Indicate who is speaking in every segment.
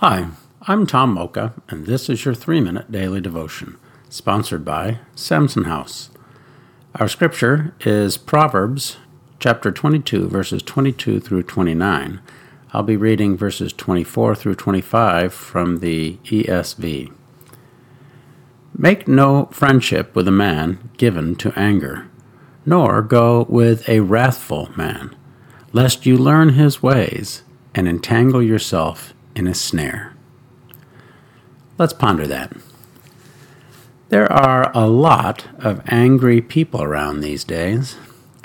Speaker 1: Hi, I'm Tom Mocha, and this is your three minute daily devotion, sponsored by Samson House. Our scripture is Proverbs chapter 22, verses 22 through 29. I'll be reading verses 24 through 25 from the ESV. Make no friendship with a man given to anger, nor go with a wrathful man, lest you learn his ways and entangle yourself in a snare. Let's ponder that. There are a lot of angry people around these days.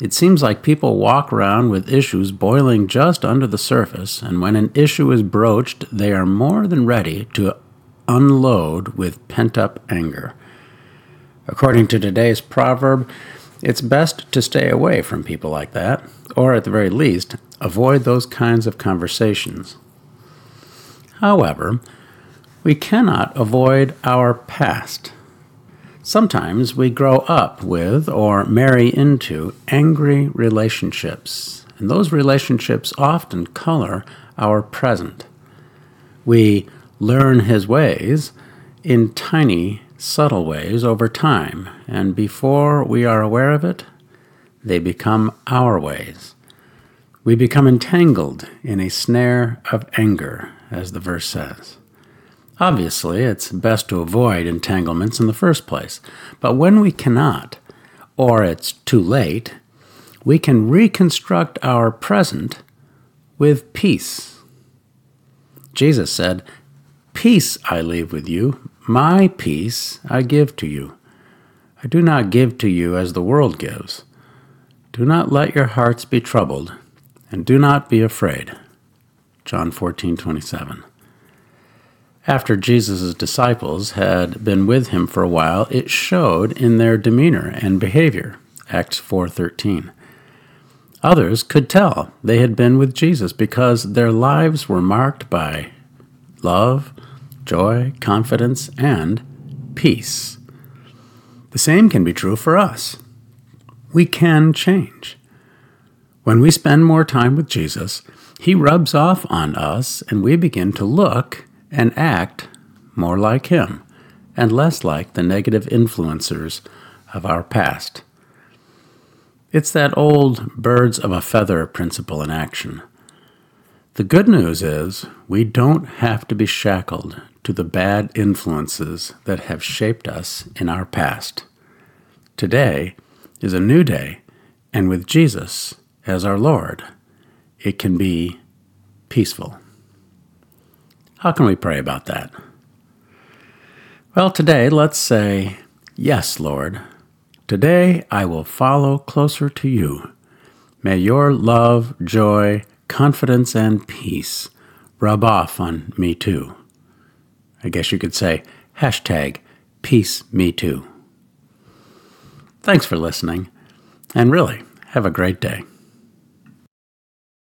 Speaker 1: It seems like people walk around with issues boiling just under the surface, and when an issue is broached, they are more than ready to unload with pent up anger. According to today's proverb, it's best to stay away from people like that, or at the very least, avoid those kinds of conversations. However, we cannot avoid our past. Sometimes we grow up with or marry into angry relationships, and those relationships often color our present. We learn his ways in tiny, subtle ways over time, and before we are aware of it, they become our ways. We become entangled in a snare of anger, as the verse says. Obviously, it's best to avoid entanglements in the first place, but when we cannot, or it's too late, we can reconstruct our present with peace. Jesus said, Peace I leave with you, my peace I give to you. I do not give to you as the world gives. Do not let your hearts be troubled, and do not be afraid. John 14, 27. After Jesus' disciples had been with him for a while, it showed in their demeanor and behavior. Acts 4:13. Others could tell they had been with Jesus because their lives were marked by love, joy, confidence, and peace. The same can be true for us. We can change. When we spend more time with Jesus, he rubs off on us and we begin to look and act more like Him and less like the negative influencers of our past. It's that old birds of a feather principle in action. The good news is we don't have to be shackled to the bad influences that have shaped us in our past. Today is a new day, and with Jesus as our Lord, it can be peaceful. How can we pray about that? Well, today let's say, Yes, Lord. Today I will follow closer to you. May your love, joy, confidence, and peace rub off on me too. I guess you could say, hashtag peace me too. Thanks for listening, and really, have a great day.